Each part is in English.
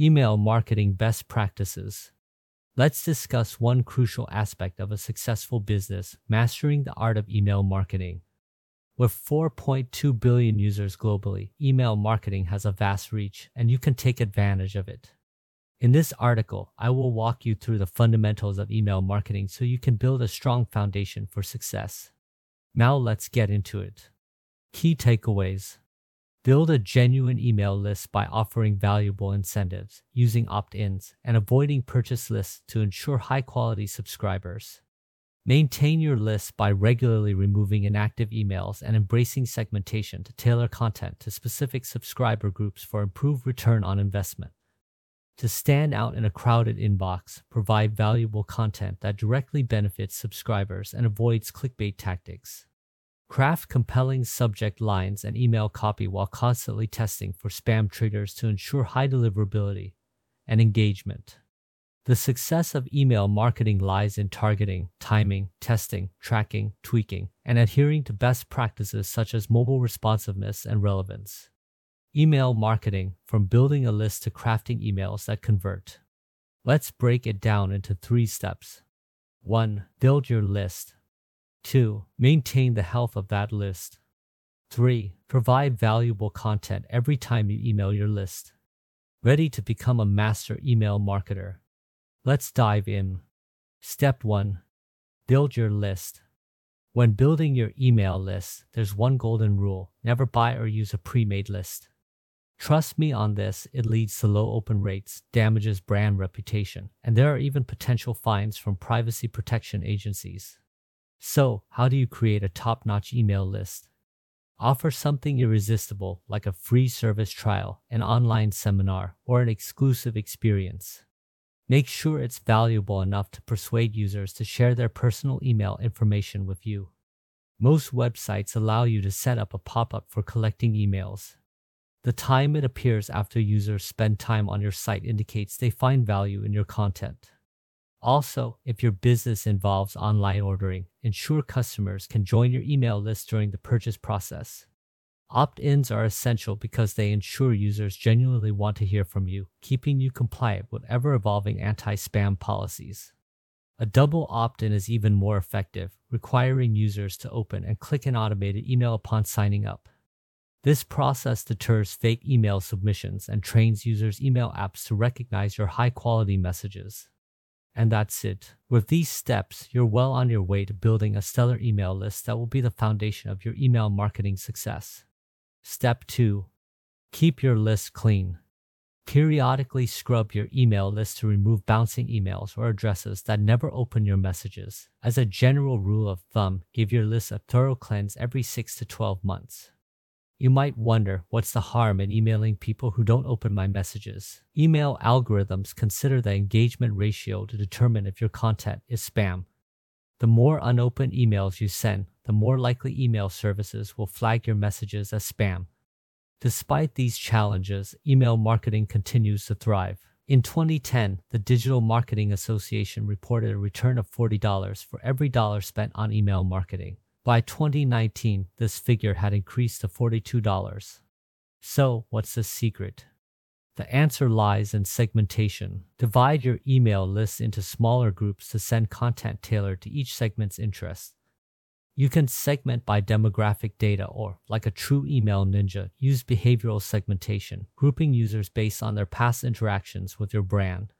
Email marketing best practices. Let's discuss one crucial aspect of a successful business mastering the art of email marketing. With 4.2 billion users globally, email marketing has a vast reach, and you can take advantage of it. In this article, I will walk you through the fundamentals of email marketing so you can build a strong foundation for success. Now let's get into it. Key takeaways Build a genuine email list by offering valuable incentives, using opt ins, and avoiding purchase lists to ensure high quality subscribers. Maintain your list by regularly removing inactive emails and embracing segmentation to tailor content to specific subscriber groups for improved return on investment. To stand out in a crowded inbox, provide valuable content that directly benefits subscribers and avoids clickbait tactics. Craft compelling subject lines and email copy while constantly testing for spam triggers to ensure high deliverability and engagement. The success of email marketing lies in targeting, timing, testing, tracking, tweaking, and adhering to best practices such as mobile responsiveness and relevance. Email marketing from building a list to crafting emails that convert. Let's break it down into three steps. 1. Build your list. 2. Maintain the health of that list. 3. Provide valuable content every time you email your list. Ready to become a master email marketer. Let's dive in. Step 1 Build your list. When building your email list, there's one golden rule never buy or use a pre made list. Trust me on this, it leads to low open rates, damages brand reputation, and there are even potential fines from privacy protection agencies. So, how do you create a top notch email list? Offer something irresistible like a free service trial, an online seminar, or an exclusive experience. Make sure it's valuable enough to persuade users to share their personal email information with you. Most websites allow you to set up a pop up for collecting emails. The time it appears after users spend time on your site indicates they find value in your content. Also, if your business involves online ordering, ensure customers can join your email list during the purchase process. Opt ins are essential because they ensure users genuinely want to hear from you, keeping you compliant with ever evolving anti spam policies. A double opt in is even more effective, requiring users to open and click an automated email upon signing up. This process deters fake email submissions and trains users' email apps to recognize your high quality messages. And that's it. With these steps, you're well on your way to building a stellar email list that will be the foundation of your email marketing success. Step 2 Keep your list clean. Periodically scrub your email list to remove bouncing emails or addresses that never open your messages. As a general rule of thumb, give your list a thorough cleanse every 6 to 12 months. You might wonder what's the harm in emailing people who don't open my messages. Email algorithms consider the engagement ratio to determine if your content is spam. The more unopened emails you send, the more likely email services will flag your messages as spam. Despite these challenges, email marketing continues to thrive. In 2010, the Digital Marketing Association reported a return of $40 for every dollar spent on email marketing. By 2019, this figure had increased to $42. So, what's the secret? The answer lies in segmentation. Divide your email list into smaller groups to send content tailored to each segment's interests. You can segment by demographic data or, like a true email ninja, use behavioral segmentation, grouping users based on their past interactions with your brand.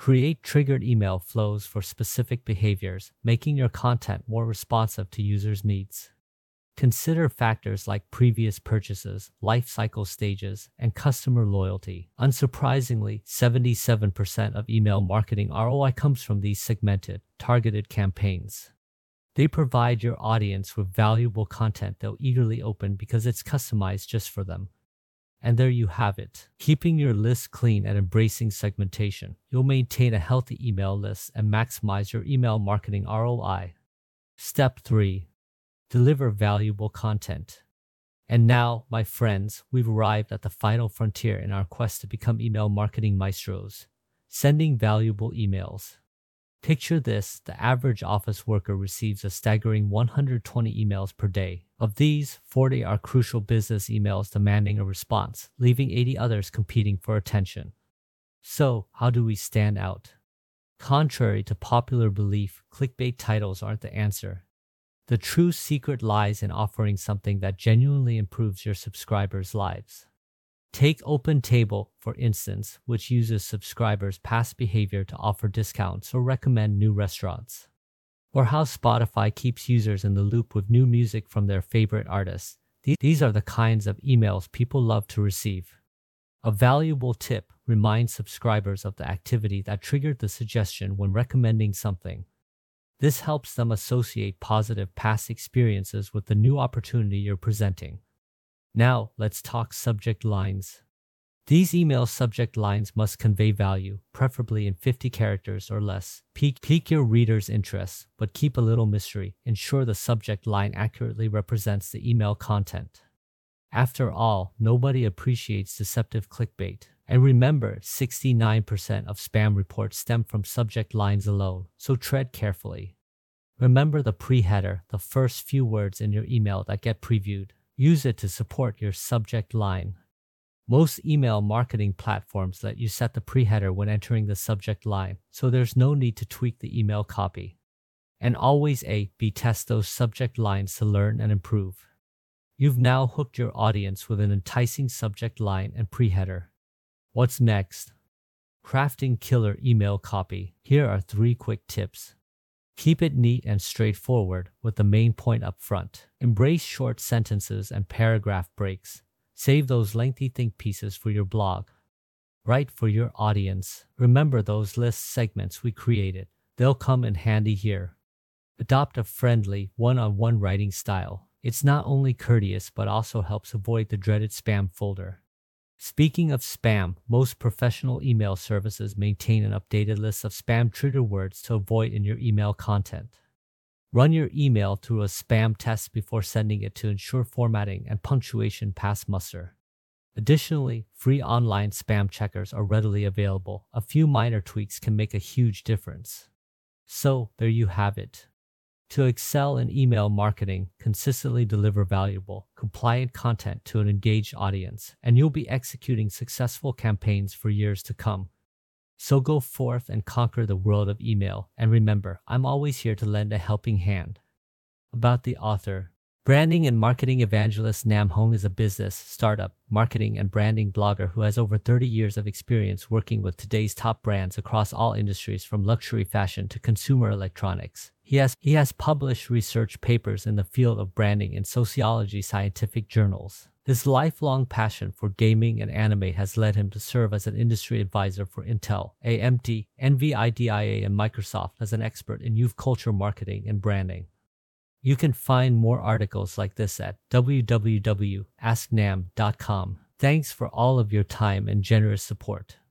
Create triggered email flows for specific behaviors, making your content more responsive to users' needs. Consider factors like previous purchases, life cycle stages, and customer loyalty. Unsurprisingly, 77% of email marketing ROI comes from these segmented, targeted campaigns. They provide your audience with valuable content they'll eagerly open because it's customized just for them. And there you have it. Keeping your list clean and embracing segmentation, you'll maintain a healthy email list and maximize your email marketing ROI. Step 3 Deliver valuable content. And now, my friends, we've arrived at the final frontier in our quest to become email marketing maestros, sending valuable emails. Picture this the average office worker receives a staggering 120 emails per day. Of these, 40 are crucial business emails demanding a response, leaving 80 others competing for attention. So, how do we stand out? Contrary to popular belief, clickbait titles aren't the answer. The true secret lies in offering something that genuinely improves your subscribers' lives. Take OpenTable, for instance, which uses subscribers' past behavior to offer discounts or recommend new restaurants. Or how Spotify keeps users in the loop with new music from their favorite artists. These are the kinds of emails people love to receive. A valuable tip reminds subscribers of the activity that triggered the suggestion when recommending something. This helps them associate positive past experiences with the new opportunity you're presenting. Now, let's talk subject lines. These email subject lines must convey value, preferably in 50 characters or less. Pique, pique your reader's interest, but keep a little mystery. Ensure the subject line accurately represents the email content. After all, nobody appreciates deceptive clickbait. And remember, 69% of spam reports stem from subject lines alone, so tread carefully. Remember the pre-header, the first few words in your email that get previewed. Use it to support your subject line. Most email marketing platforms let you set the pre-header when entering the subject line, so there's no need to tweak the email copy. And always A, B test those subject lines to learn and improve. You've now hooked your audience with an enticing subject line and pre-header. What's next? Crafting killer email copy. Here are three quick tips. Keep it neat and straightforward with the main point up front. Embrace short sentences and paragraph breaks. Save those lengthy think pieces for your blog. Write for your audience. Remember those list segments we created. They'll come in handy here. Adopt a friendly, one on one writing style. It's not only courteous, but also helps avoid the dreaded spam folder. Speaking of spam, most professional email services maintain an updated list of spam trigger words to avoid in your email content. Run your email through a spam test before sending it to ensure formatting and punctuation pass muster. Additionally, free online spam checkers are readily available. A few minor tweaks can make a huge difference. So, there you have it. To excel in email marketing, consistently deliver valuable, compliant content to an engaged audience, and you'll be executing successful campaigns for years to come. So go forth and conquer the world of email. And remember, I'm always here to lend a helping hand. About the author Branding and marketing evangelist Nam Hong is a business, startup, marketing, and branding blogger who has over 30 years of experience working with today's top brands across all industries from luxury fashion to consumer electronics. He has, he has published research papers in the field of branding in sociology scientific journals. His lifelong passion for gaming and anime has led him to serve as an industry advisor for Intel, AMD, NVIDIA, and Microsoft as an expert in youth culture marketing and branding. You can find more articles like this at www.asknam.com. Thanks for all of your time and generous support.